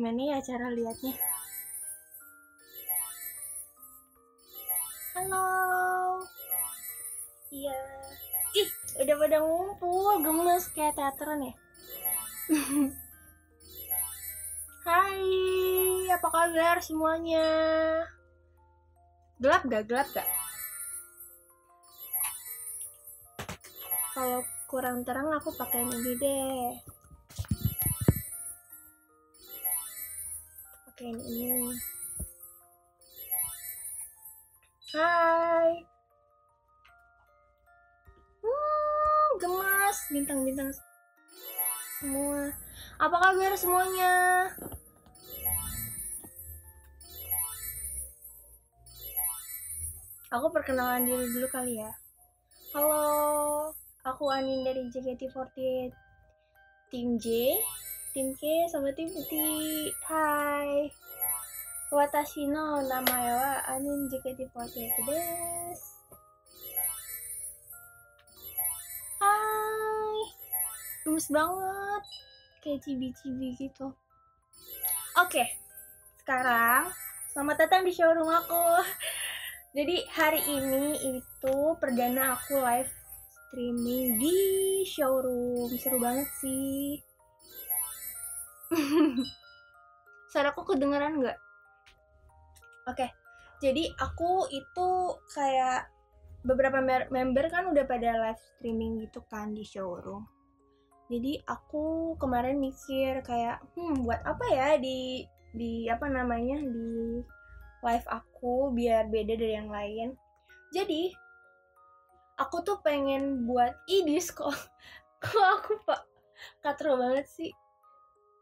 gimana ya cara liatnya halo iya ih udah pada ngumpul gemes kayak teateran ya Hai, apa kabar semuanya? Gelap gak? Gelap gak? Kalau kurang terang aku pakai ini deh. Pakai ini. Hai. Hmm, gemas bintang-bintang semua. Apa kabar semuanya? Aku perkenalan diri dulu kali ya. Halo, aku Anin dari JKT48 tim J, tim K, sama tim T. Hai. Watashi no namae wa Anin JKT48 desu. Hai. Gemes banget. Kayak cibi-cibi gitu. Oke. Sekarang selamat datang di showroom aku. Jadi hari ini itu perdana aku live streaming di showroom. Seru banget sih. Suaraku kedengeran nggak? Oke, jadi aku itu kayak beberapa member kan udah pada live streaming gitu kan di showroom. Jadi aku kemarin mikir kayak, hmm buat apa ya di di apa namanya di live aku biar beda dari yang lain. Jadi aku tuh pengen buat idis kok. Kok aku pak katro banget sih.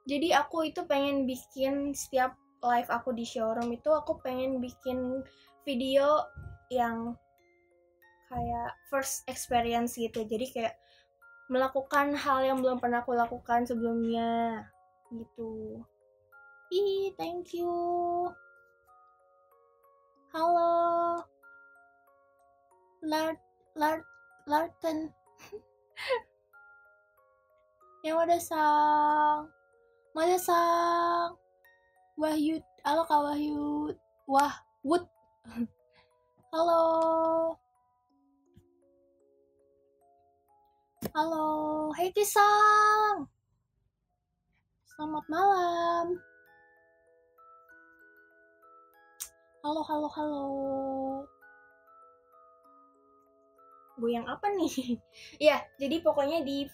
Jadi aku itu pengen bikin setiap live aku di showroom itu aku pengen bikin video yang kayak first experience gitu. Jadi kayak melakukan hal yang belum pernah aku lakukan sebelumnya gitu. Ih, thank you. Halo. Lart Lart Larten. yang ada sang. Mada sang. Wahyu, halo Kak Wahyu. Wah, Wood. Halo. Halo, Hai Tisang. Selamat malam. Halo, halo, halo. Goyang apa nih? ya, jadi pokoknya di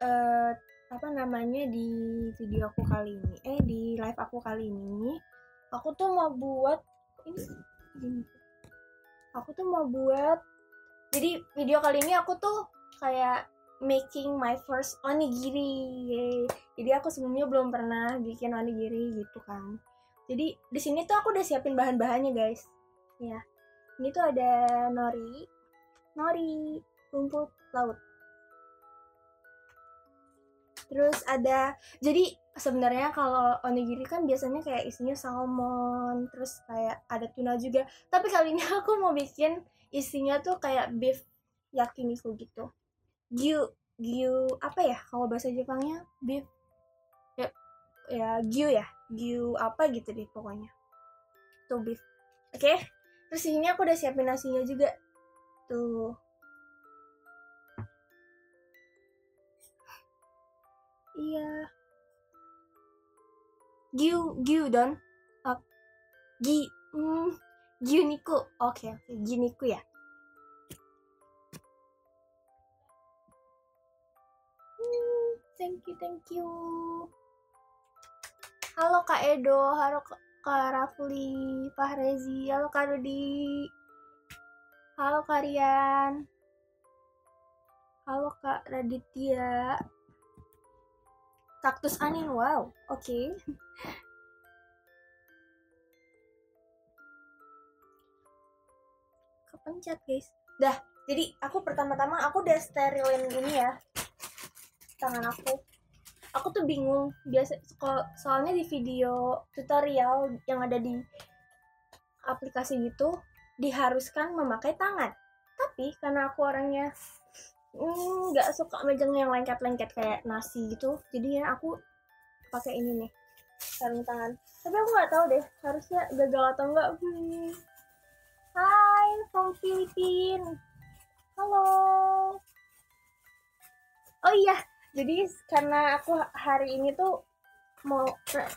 uh, apa namanya di video aku kali ini, eh di live aku kali ini, aku tuh mau buat ini gini. Aku tuh mau buat jadi video kali ini aku tuh kayak making my first onigiri. Yeay. Jadi aku sebelumnya belum pernah bikin onigiri gitu kan jadi di sini tuh aku udah siapin bahan-bahannya guys ya ini tuh ada nori nori rumput laut terus ada jadi sebenarnya kalau onigiri kan biasanya kayak isinya salmon terus kayak ada tuna juga. Tapi kali ini aku mau bikin isinya tuh kayak beef yakiniku gitu. Gyu gyu apa ya kalau bahasa Jepangnya? Beef ya ya gyu ya? View apa gitu deh pokoknya. Tuh beef. Oke okay? terus ini aku udah siapin nasinya juga. Tuh iya. Gyu Gyu don. Uh, Gi mm, Gyu niku. Oke okay, oke okay. Gyu niku ya. Hmm, thank you thank you. Halo Kak Edo, halo Kak Rafli, Pak Rezi, halo Kak Rudi, halo Karian, halo Kak Raditya, Kaktus Anin, wow, oke. Okay. Kepencet guys. Dah, jadi aku pertama-tama aku udah sterilin ini ya tangan aku aku tuh bingung biasa soalnya di video tutorial yang ada di aplikasi gitu diharuskan memakai tangan tapi karena aku orangnya nggak mm, suka megang yang lengket-lengket kayak nasi gitu. Jadi ya aku pakai ini nih sarung tangan. Tapi aku nggak tahu deh harusnya gagal atau enggak hmm. Hai from Filipina halo. Oh iya jadi karena aku hari ini tuh mau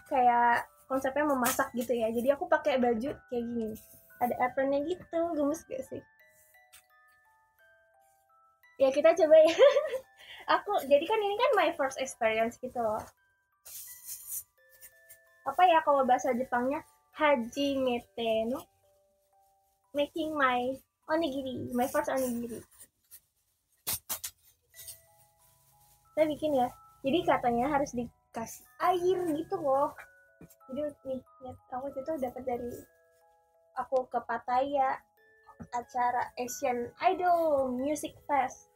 kayak konsepnya memasak gitu ya. Jadi aku pakai baju kayak gini ada apronnya gitu gemes gak sih ya kita coba ya. Aku jadi kan ini kan my first experience gitu loh. Apa ya kalau bahasa Jepangnya? Haji making my onigiri my first onigiri. Saya bikin ya. Jadi katanya harus dikasih air gitu loh. Jadi nih lihat aku itu dapat dari aku ke Pattaya acara Asian Idol Music Fest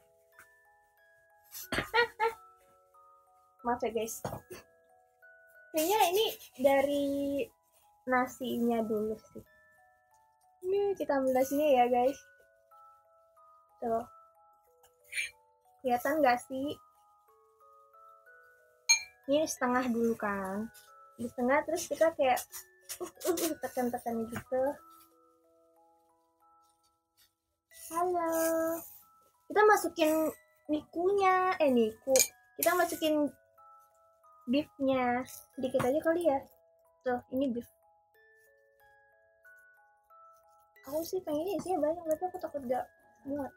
maaf ya guys. Kayaknya ini dari nasinya dulu sih. Ini kita ambil nasinya ya guys. Tuh. Kelihatan gak sih? Ini setengah dulu kan di setengah terus kita kayak uh, uh, uh tekan-tekan gitu. Halo. Kita masukin nikunya. Eh niku. Kita masukin beefnya. Sedikit aja kali ya. Tuh ini beef. Aku sih pengennya isinya banyak tapi aku takut gak muat.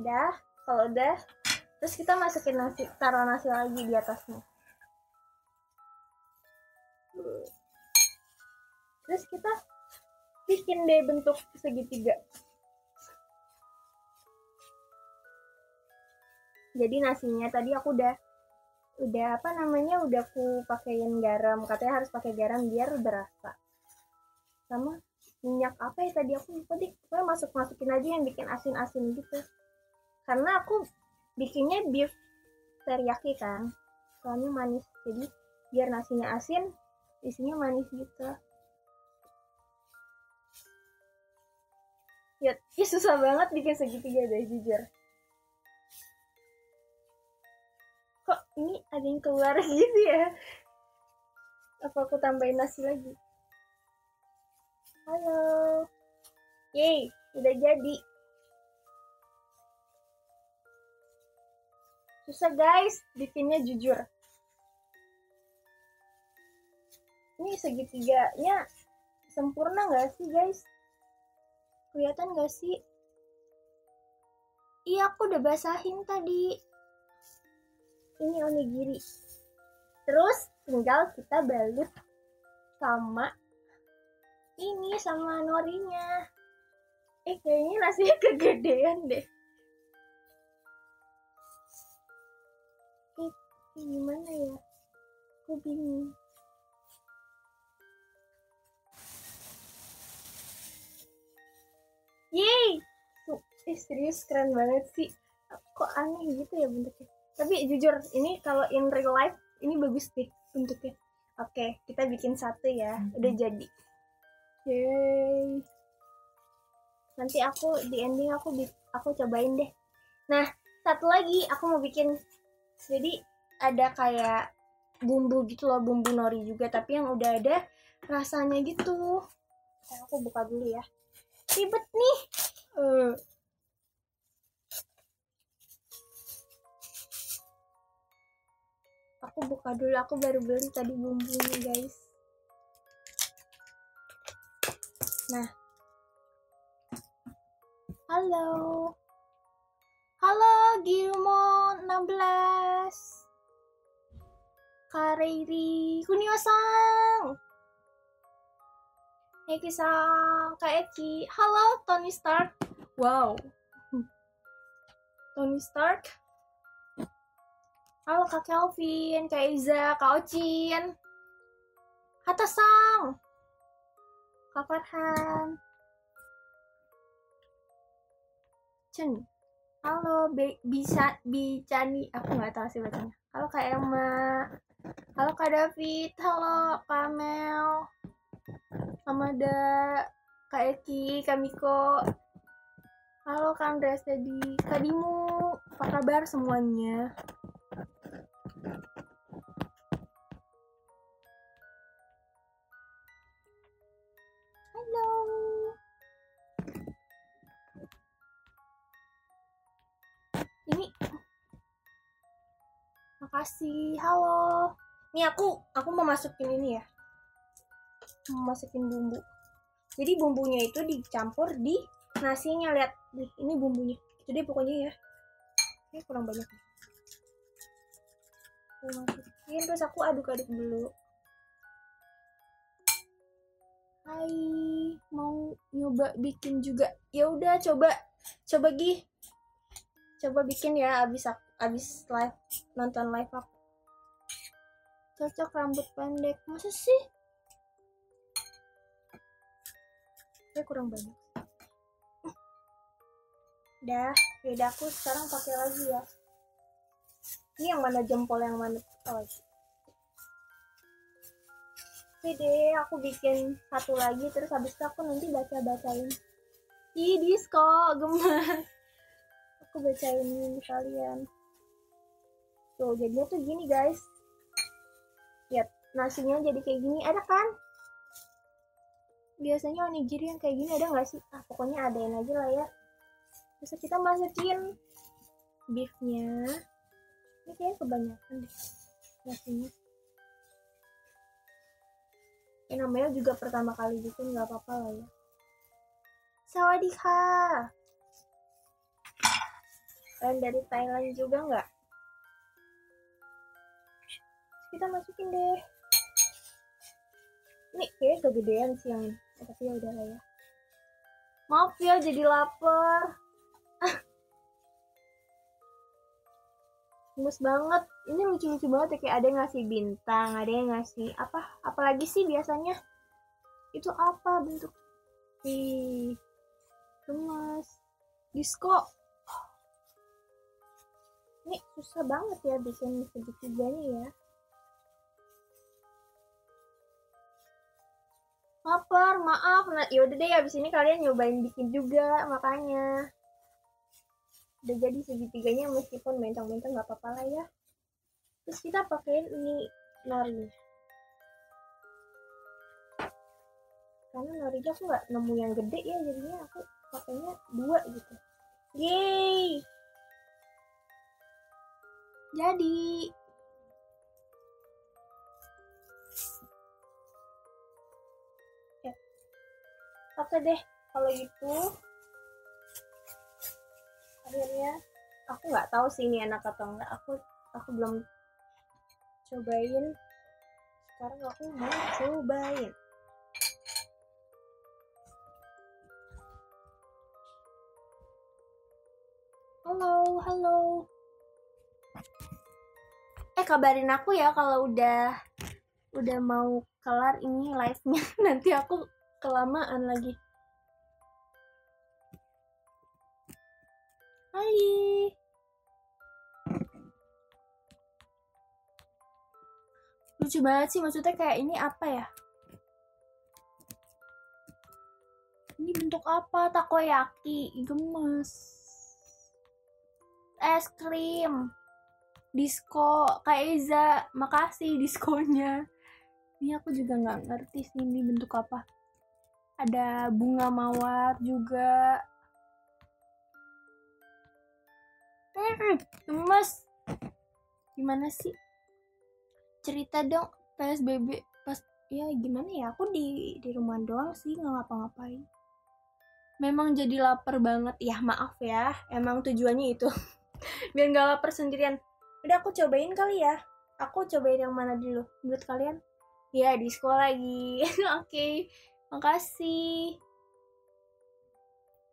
Udah kalau udah terus kita masukin nasi taruh nasi lagi di atasnya. Terus kita bikin deh bentuk segitiga jadi nasinya tadi aku udah udah apa namanya udah aku pakein garam. Katanya harus pakai garam biar berasa. Sama minyak apa ya tadi aku lupa deh. Pokoknya masuk masukin aja yang bikin asin asin gitu. Karena aku bikinnya beef teriyaki kan. Soalnya manis. Jadi biar nasinya asin isinya manis gitu. Ya, ya susah banget bikin segitiga deh jujur ini ada yang keluar gitu ya. Apa aku tambahin nasi lagi? Halo. Yay udah jadi. Susah guys bikinnya jujur. Ini segitiganya sempurna nggak sih guys? Kelihatan nggak sih? Iya aku udah basahin tadi ini onigiri terus tinggal kita balut sama ini sama norinya eh kayaknya nasinya kegedean deh eh gimana ya aku bingung Yeay! Eh serius keren banget sih. Kok aneh gitu ya bentuknya. Tapi jujur, ini kalau in real life, ini bagus deh bentuknya. Oke, kita bikin satu ya. Udah jadi. Yeay. Nanti aku di ending aku aku cobain deh. Nah, satu lagi aku mau bikin. Jadi ada kayak bumbu gitu loh, bumbu nori juga. Tapi yang udah ada rasanya gitu. Aku buka dulu ya ribet nih uh. Aku buka dulu aku baru beli tadi bumbunya guys nah halo halo Gilmo 16 Kareiri Kunio-san Eki-san, Kak Eki. Halo, Tony Stark. Wow. Tony Stark. Halo, Kak Kelvin, Kak Iza, Kak Ocin. Hata-sang. Kak Farhan. Cen. Halo, Be bisa Bicani. Aku nggak tahu sih bacanya. Halo, Kak Emma. Halo, Kak David. Halo, Kak Mel. Amada, Kak Eki, Kamiko, halo Kak Andreas tadi, Kak Dimu, apa kabar semuanya? Makasih. Halo. Nih aku aku mau masukin ini ya. Mau masukin bumbu. Jadi bumbunya itu dicampur di nasinya lihat ini bumbunya. Deh pokoknya ya. Ini kurang banyak. Aku masukin terus aku aduk-aduk dulu. Hai, mau nyoba bikin juga. Ya udah coba coba Gi. Coba bikin ya abis abis live nonton live aku. Cocok rambut pendek. Masa sih? Saya kurang banyak. Dah, beda aku sekarang pakai lagi ya. Ini yang mana jempol yang mana oh, Oke deh, aku bikin satu lagi terus habis itu aku nanti baca-bacain. Ih, disco, gemas. Aku bacain kalian. Tuh, jadinya tuh gini guys. Lihat, nasinya jadi kayak gini. Ada kan? Biasanya onigiri yang kayak gini ada nggak sih? Ah, pokoknya adain aja lah ya. Terus kita masukin beefnya. Ini kayaknya kebanyakan deh nasinya ya namanya juga pertama kali bikin nggak apa-apa lah ya Sawadika kalian dari Thailand juga nggak kita masukin deh. Ini kayak kegedean sih yang oh, tapi ya udah lah ya. Maaf ya jadi lapar. Gemes banget. Ini lucu-lucu banget ya kayak ada yang ngasih bintang ada yang ngasih apa? Apalagi sih biasanya? Itu apa bentuk? Ih gemes. Disco. Ini susah banget ya bikin segitiga nih ya lapar maaf. Nah yaudah deh abis ini kalian nyobain bikin juga makanya. Udah jadi segitiganya meskipun mentang-mentang nggak apa-apa lah ya. Terus kita pakein ini nori. Karena norinya aku nggak nemu yang gede ya jadinya aku pakainya dua gitu. Yeay! Jadi oke deh kalau gitu. Akhirnya aku nggak tahu sih ini enak atau enggak aku aku belum cobain. Sekarang aku mau cobain. Halo halo. Eh kabarin aku ya kalau udah udah mau kelar ini live-nya. Nanti aku kelamaan lagi Hai. Lucu banget sih maksudnya kayak ini apa ya? Ini bentuk apa? Takoyaki, gemes. Es krim. Disco, Kak Eza, makasih diskonya. Ini aku juga nggak ngerti sih ini bentuk apa. Ada bunga mawar juga. Hmm. Gimana sih? Cerita dong PSBB pas ya gimana ya? Aku di di rumah doang sih nggak ngapa-ngapain. Memang jadi lapar banget ya maaf ya. Emang tujuannya itu biar nggak lapar sendirian. Udah aku cobain kali ya. Aku cobain yang mana dulu menurut kalian? Ya di sekolah lagi. Oke, okay. Makasih.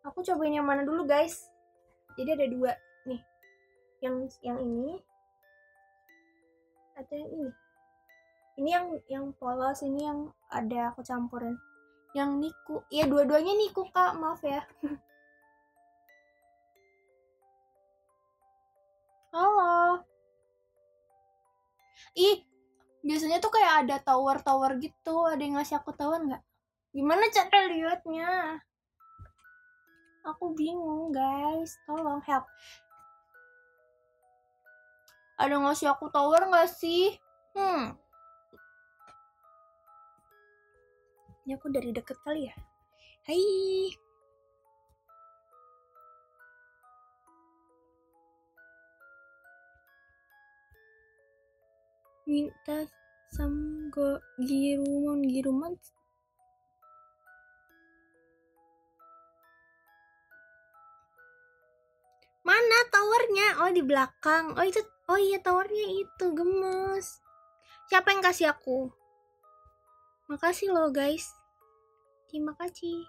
Aku cobain yang mana dulu guys. Jadi ada dua nih. Yang yang ini. Atau yang ini. Ini yang yang polos ini yang ada aku campurin. Yang niku. Ya dua-duanya niku kak. Maaf ya. Halo. Ih biasanya tuh kayak ada tower-tower gitu. Ada yang ngasih aku tower nggak gimana cara liatnya aku bingung guys tolong help ada ngasih aku tower nggak sih? Hmm. Ini aku dari deket kali ya. Hai. minta samgo girumon girumon mana towernya? Oh di belakang. Oh itu oh iya towernya itu gemes. Siapa yang kasih aku? Makasih loh guys. Terima kasih.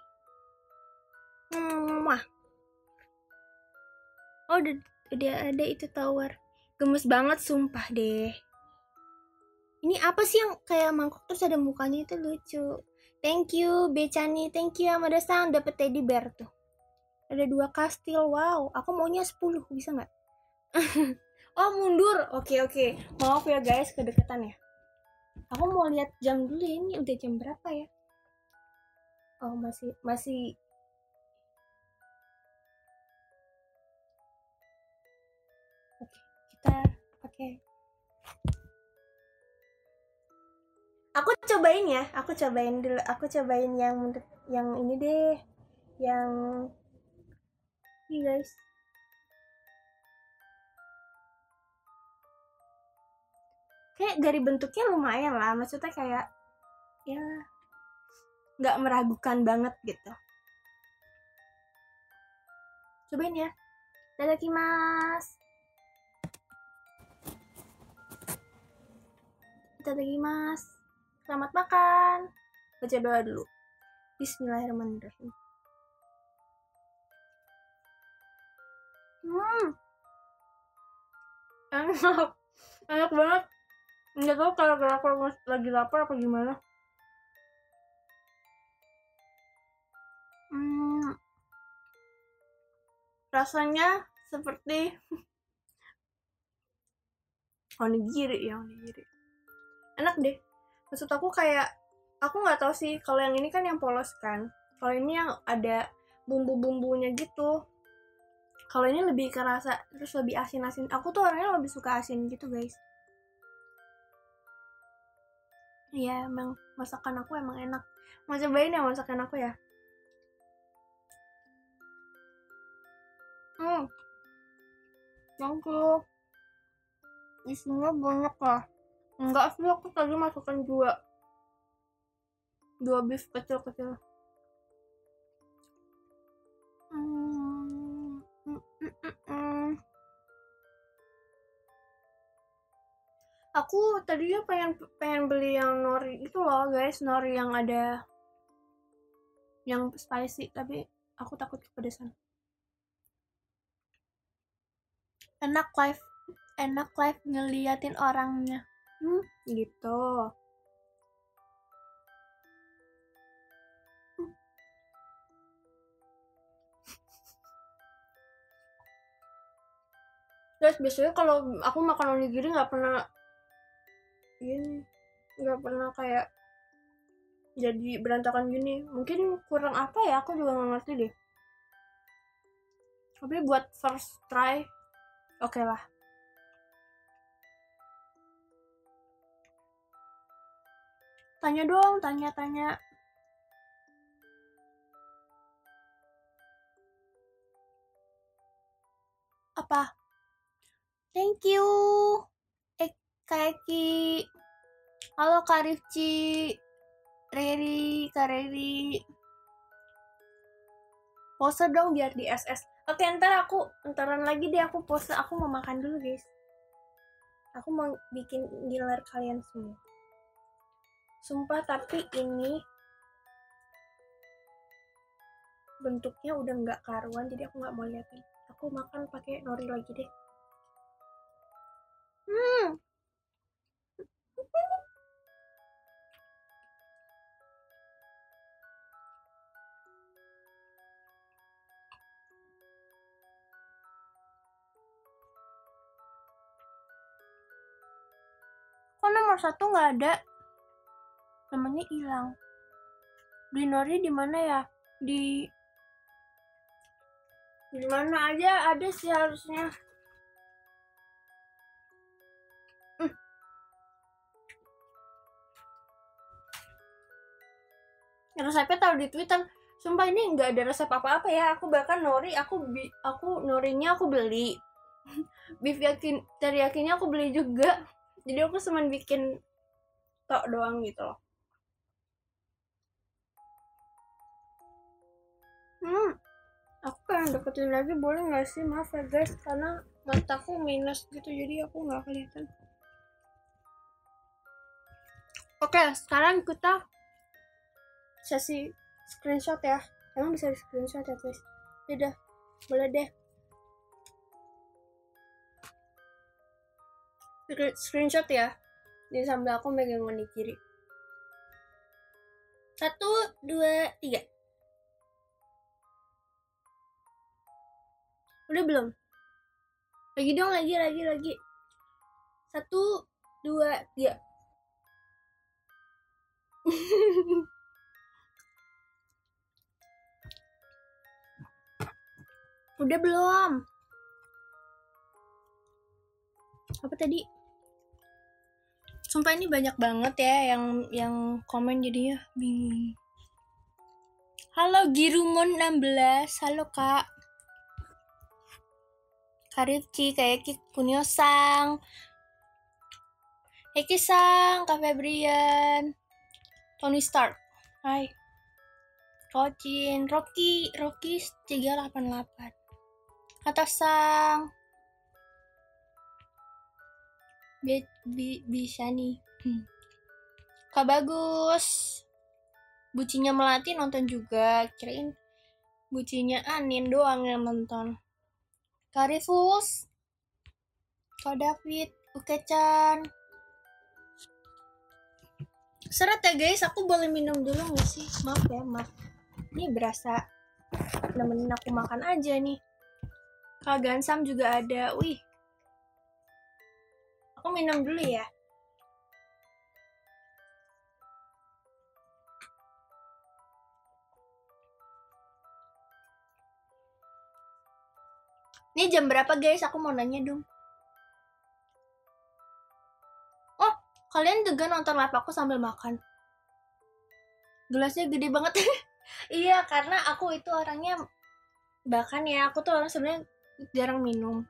Mwah. oh udah udah ada itu tower. Gemes banget sumpah deh. Ini apa sih yang kayak mangkok terus ada mukanya? Itu lucu. Thank you Becani. Thank you Amada Sang dapet teddy bear tuh ada dua kastil wow. Aku maunya 10 bisa nggak? Oh mundur. Oke oke. Maaf ya guys kedekatan ya. Aku mau lihat jam dulu ya, ini udah jam berapa ya? Oh masih masih. Oke kita pakai. Aku cobain ya aku cobain dulu aku cobain yang yang ini deh yang ini guys. Kayak dari bentuknya lumayan lah. Maksudnya kayak ya nggak meragukan banget gitu. Cobain ya. Mas mas selamat makan. Baca doa dulu. Bismillahirrahmanirrahim hmm. Enak. Enak banget. Nggak tahu kalau kalau lagi lapar apa gimana. Hmm, rasanya seperti onigiri ya onigiri. Enak deh. Maksud aku kayak aku nggak tahu sih kalau yang ini kan yang polos kan. Kalau ini yang ada bumbu-bumbunya gitu kalau ini lebih kerasa terus lebih asin-asin. Aku tuh orangnya lebih suka asin gitu guys. Iya emang masakan aku emang enak. Mau cobain ya masakan aku ya? Hmm. Thank you. Isinya banyak lah. Enggak sih aku tadi masukkan dua. Dua beef kecil-kecil aku tadinya pengen pengen beli yang nori itu loh guys nori yang ada yang spicy tapi aku takut kepedesan. Enak live enak live ngeliatin orangnya. Hmm gitu Guys, biasanya kalau aku makan onigiri nggak pernah gini nggak pernah kayak jadi berantakan gini. Mungkin kurang apa ya aku juga nggak ngerti deh. Tapi buat first try oke okay lah. Tanya dong tanya-tanya. Apa thank you Kaki. Halo Kak Rifci. Riri, Kak. Pose dong biar di SS. Oke, ntar aku, ntaran lagi deh aku pose. Aku mau makan dulu, guys. Aku mau bikin gilar kalian semua. Sumpah, tapi ini bentuknya udah nggak karuan, jadi aku nggak mau liatin. Aku makan pakai nori lagi deh. Hmm, kok nomor satu nggak ada? Namanya hilang. Di Nori di mana ya? Di di mana aja ada sih harusnya resepnya taruh di Twitter. Sumpah ini nggak ada resep apa-apa ya. Aku bahkan nori aku bi aku norinya aku beli. Beef yakin teriyakinya aku beli juga. Jadi aku cuma bikin tok doang gitu loh. Hmm aku pengen deketin lagi. Boleh nggak sih? Maaf ya guys. Karena mataku minus gitu jadi aku nggak kelihatan. Oke sekarang kita sesi screenshot ya. Emang bisa di screenshot ya guys? Udah boleh deh. Screenshot ya. Jadi sambil aku megang kiri. Satu dua tiga. Udah belum? Lagi dong lagi lagi lagi. Satu dua tiga udah belum? Apa tadi? Sumpah ini banyak banget ya yang yang komen jadinya bingung. Halo Girumon 16 halo kak. Karifci kayak Sang Eki Sang Kak Febrian. Tony Stark. Hai. Rocin Rocky. Rocky 388 Kata Sang bi, bi, bisa nih. Hmm. kak bagus. Bucinya melati nonton juga. Kirain bucinya anin doang yang nonton. Karifus kak david. Ukechan seret ya guys. Aku boleh minum dulu gak sih? Maaf ya maaf. Ini berasa nemenin aku makan aja nih kak gansam juga ada wih Aku minum dulu ya. Ini jam berapa guys? Aku mau nanya dong. Oh, kalian juga nonton live aku sambil makan? Gelasnya gede banget. iya, karena aku itu orangnya bahkan ya, aku tuh orang sebenarnya jarang minum.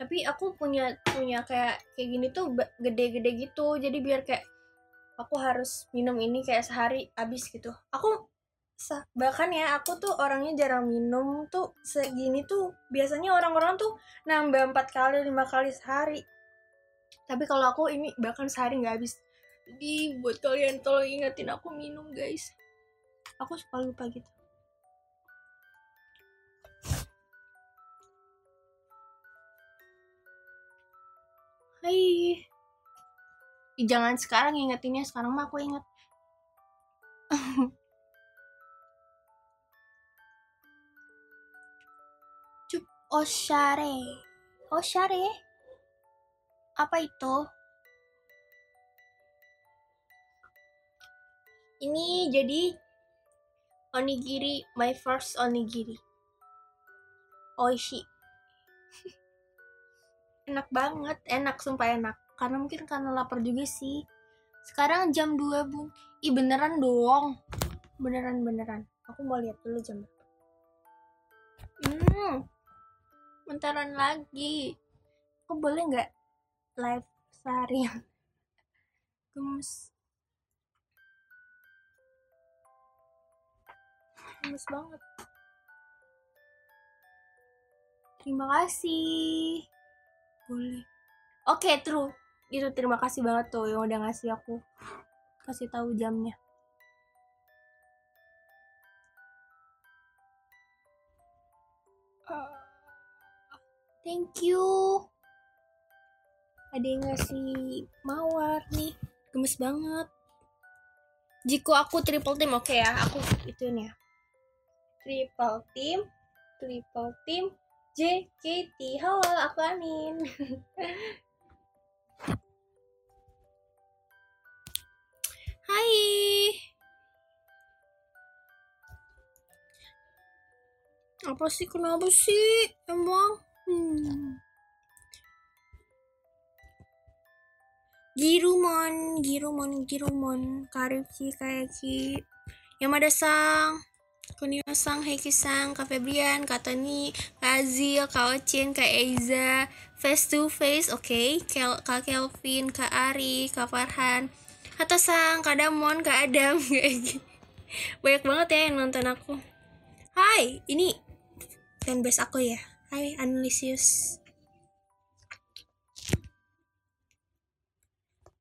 Tapi aku punya punya kayak kayak gini tuh gede-gede gitu. Jadi biar kayak aku harus minum ini kayak sehari habis gitu. Aku bahkan ya aku tuh orangnya jarang minum tuh segini tuh biasanya orang-orang tuh nambah empat kali lima kali sehari. Tapi kalau aku ini bahkan sehari nggak habis. Jadi buat kalian tolong ingetin aku minum guys. Aku suka lupa gitu Hai. Jangan sekarang ingetinnya, sekarang mah aku inget. Cup oshare. Oshare? Apa itu? Ini jadi onigiri, my first onigiri. Oishi enak banget enak sumpah enak. Karena mungkin karena lapar juga sih. Sekarang jam 2 bun ih beneran dong. Beneran beneran. Aku mau lihat dulu jam hmm. Bentaran lagi. Aku boleh nggak live seharian? Gemes. Gemes banget. Terima kasih boleh. Oke okay, true. Itu terima kasih banget tuh yang udah ngasih aku. Kasih tahu jamnya. Uh, thank you. Ada yang ngasih mawar nih. Gemes banget. Jika aku triple team. Oke okay ya aku itu nih ya. Triple team triple team JKT halo aku Anin. Hai. Apa sih kenapa sih emang hmm. Girumon, Girumon, Girumon, Karif sih kayak si Yamada Sang, Kunio Sang, Heiki Sang, Kak Febrian, Kak Tony, Kak Azil, Kak Ocin, Kak Eiza, Face to Face, oke, okay. Kel Kak Kelvin, Kak Ari, Kak Farhan, Hatta Sang, Kak Damon, Kak Adam, kayak Banyak banget ya yang nonton aku. Hai, ini fanbase aku ya. Hai, Anlisius.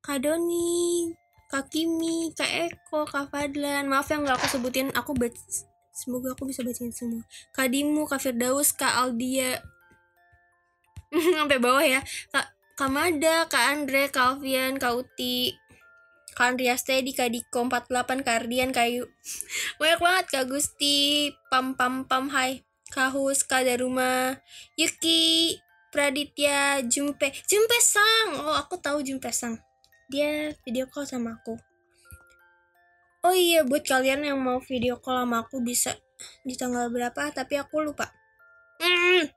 Kak Doni, Kak Kimi, Kak Eko, Kak Fadlan. Maaf yang gak aku sebutin, aku baca semoga aku bisa bacain semua. Kak Dimu, Kak Firdaus, Kak Aldia. Sampai bawah ya. Kak Kak Mada, Kak Andre, Kak Alfian, Kak Uti, Kak Andreas Teddy, Kak Diko 48, Kak Ardian, Kayu. Banyak banget Kak Gusti, Pam Pam Pam Hai, Kak Hus, Kak Daruma, Yuki, Praditya, Jumpe, Jumpe Sang. Oh, aku tahu Jumpe Sang dia video call sama aku oh iya buat kalian yang mau video call sama aku bisa di tanggal berapa? Tapi aku lupa. Mm,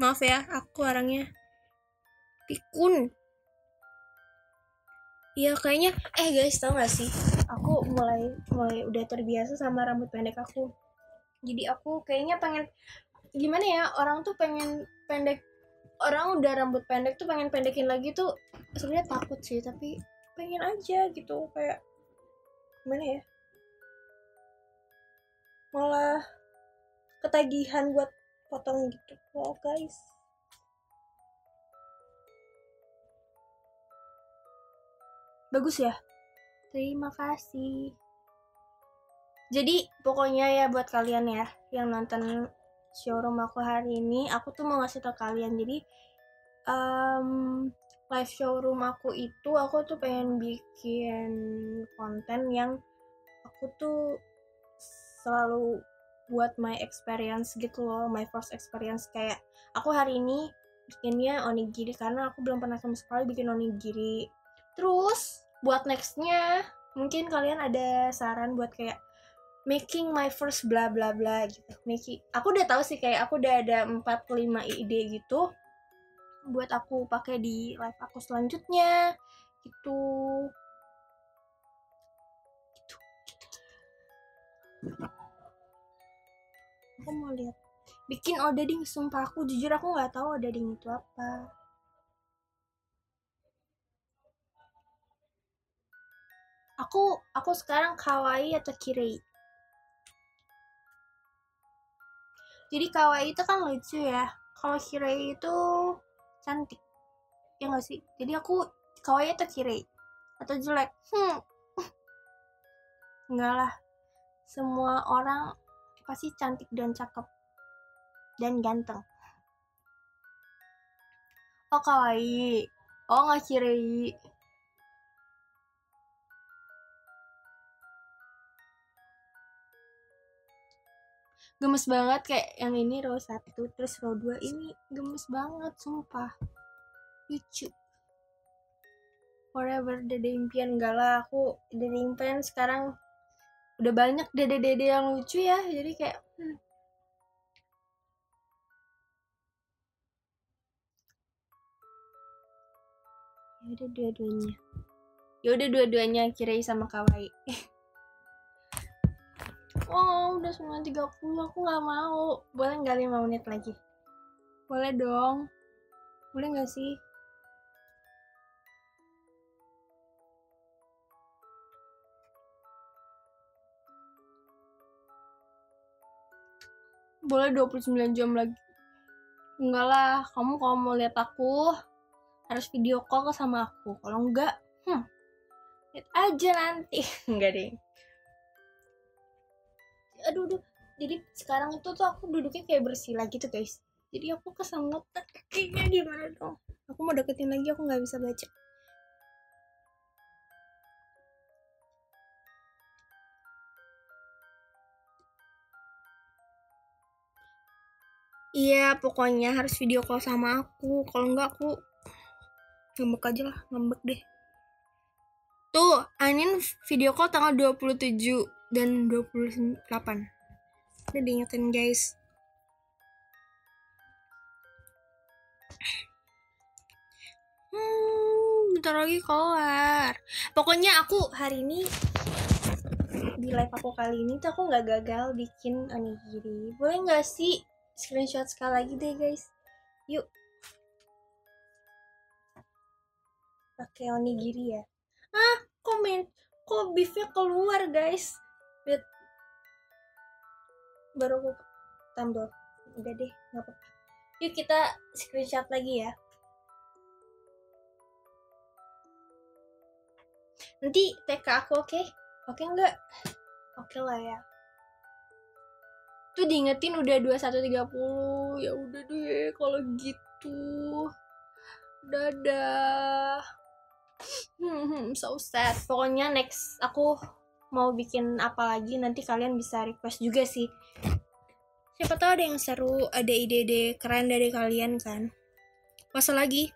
maaf ya aku orangnya pikun. Iya kayaknya. Eh guys tau gak sih? Aku mulai mulai udah terbiasa sama rambut pendek aku. Jadi aku kayaknya pengen gimana ya orang tuh pengen pendek orang udah rambut pendek tuh pengen pendekin lagi tuh sebenarnya takut sih tapi pengen aja gitu kayak gimana ya? Malah ketagihan buat potong gitu. Wow guys. Bagus ya? Terima kasih. Jadi pokoknya ya buat kalian ya yang nonton showroom aku hari ini aku tuh mau ngasih tau kalian. Jadi um, live showroom aku itu aku tuh pengen bikin konten yang aku tuh selalu buat my experience gitu loh my first experience. Kayak aku hari ini bikinnya onigiri karena aku belum pernah sama sekali bikin onigiri. Terus buat nextnya mungkin kalian ada saran buat kayak making my first bla bla bla gitu. Making aku udah tahu sih kayak aku udah ada 4 5 ide gitu buat aku pakai di live aku selanjutnya. Gitu. Gitu, aku mau lihat. Bikin odading sumpah aku jujur aku nggak tahu odading itu apa. Aku aku sekarang kawaii atau kirei? Jadi kawaii itu kan lucu ya. Kalau kirei itu cantik. Ya gak sih? Jadi aku kawaii atau kiri atau jelek? Hmm. Enggak lah. Semua orang pasti cantik dan cakep. Dan ganteng. Oh kawaii. Oh nggak kiri gemes banget kayak yang ini row satu terus row dua. Ini gemes banget sumpah. Lucu. Forever dede impian enggak lah aku dede impian sekarang udah banyak dede-dede yang lucu ya jadi kayak hmm. ya udah dua-duanya. Ya udah dua-duanya kirai sama kawaii oh udah 9.30 aku nggak mau. Boleh nggak 5 menit lagi? Boleh dong. Boleh nggak sih? Boleh 29 jam lagi. Enggak lah kamu kalau mau lihat aku harus video call sama aku. Kalau enggak hmm lihat aja nanti. Enggak deh aduh aduh. Jadi sekarang itu tuh aku duduknya kayak bersila gitu guys. Jadi aku kesengot kakinya gimana dong? Aku mau deketin lagi aku nggak bisa baca. Iya, pokoknya harus video call sama aku. Kalau enggak aku ngambek aja lah, ngambek deh. Tuh, Anin video call tanggal 27 dan 28 ini diingetin guys. Hmm, bentar lagi keluar pokoknya aku hari ini di live aku kali ini tuh aku nggak gagal bikin onigiri. Boleh nggak sih screenshot sekali lagi deh guys? Yuk. Pakai onigiri ya. Ah komen. Kok beefnya keluar guys lihat baru aku tambah. Udah deh nggak apa-apa. Yuk kita screenshot lagi ya. Nanti ke aku oke? Okay? oke okay, enggak oke okay lah ya. Tuh diingetin udah 21.30 ya udah deh kalau gitu. Dadah. Hmm, so sad. Pokoknya next aku mau bikin apa lagi nanti kalian bisa request juga sih. Siapa tahu ada yang seru ada ide-ide keren dari kalian kan? Puasa lagi.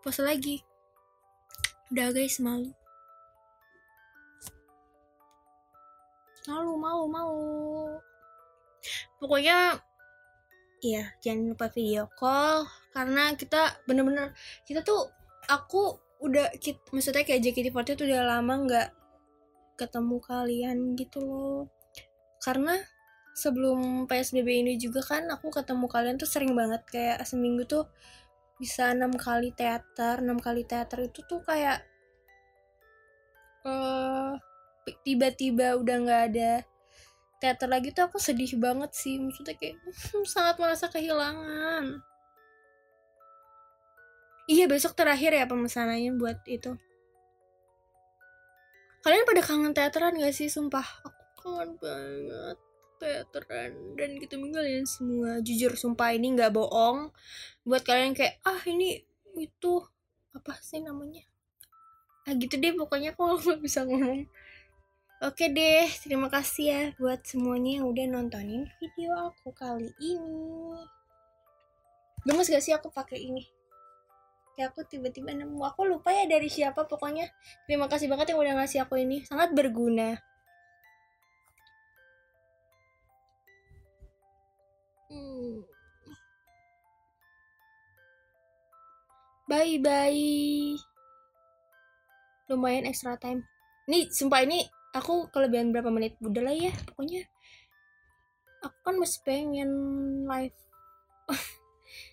Puasa lagi. Udah guys malu. Malu mau mau pokoknya iya jangan lupa video call karena kita bener-bener kita tuh aku udah kita, maksudnya kayak JKT48 tuh udah lama nggak ketemu kalian gitu loh. Karena sebelum PSBB ini juga kan aku ketemu kalian tuh sering banget. Kayak seminggu tuh bisa enam kali teater enam kali teater itu tuh kayak uh, tiba-tiba udah nggak ada teater lagi tuh aku sedih banget sih. Maksudnya kayak sangat merasa kehilangan iya besok terakhir ya pemesanannya buat itu. Kalian pada kangen teateran gak sih? Sumpah aku kangen banget teateran. Dan ketemu kalian semua jujur sumpah ini nggak bohong. Buat kalian kayak ah ini itu apa sih namanya? Ah gitu deh pokoknya aku nggak bisa ngomong. Oke deh terima kasih ya buat semuanya yang udah nontonin video aku kali ini. Gemes gak sih aku pakai ini kayak aku tiba-tiba nemu. Aku lupa ya dari siapa pokoknya. Terima kasih banget yang udah ngasih aku ini. Sangat berguna. Hmm. bye bye lumayan extra time. Ini sumpah ini aku kelebihan berapa menit? Udah lah ya pokoknya. Aku kan masih pengen live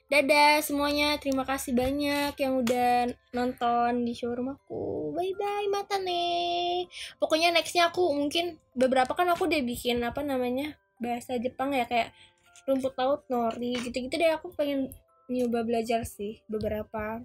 dadah semuanya terima kasih banyak yang udah nonton di showroom aku. Bye bye mata nih. Pokoknya nextnya aku mungkin beberapa kan aku udah bikin apa namanya bahasa Jepang ya kayak rumput laut nori gitu-gitu deh. Aku pengen nyoba belajar sih beberapa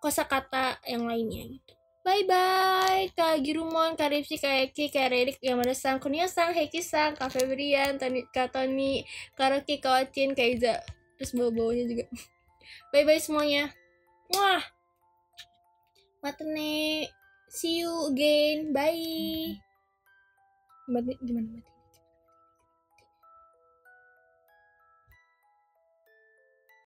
kosakata yang lainnya gitu. Bye bye, Kak Girumon, Kak Ripsi, Kak Eki, Kak Redik, Yamada-san, Kunia-san, Heki-san, Kak Febrian, Kak Tony, Kak Rocky, Kak Wacin, Kak Iza. Terus bawa-bawanya juga. Bye bye semuanya. Wah. Matene. See you again. Bye. Gimana mati?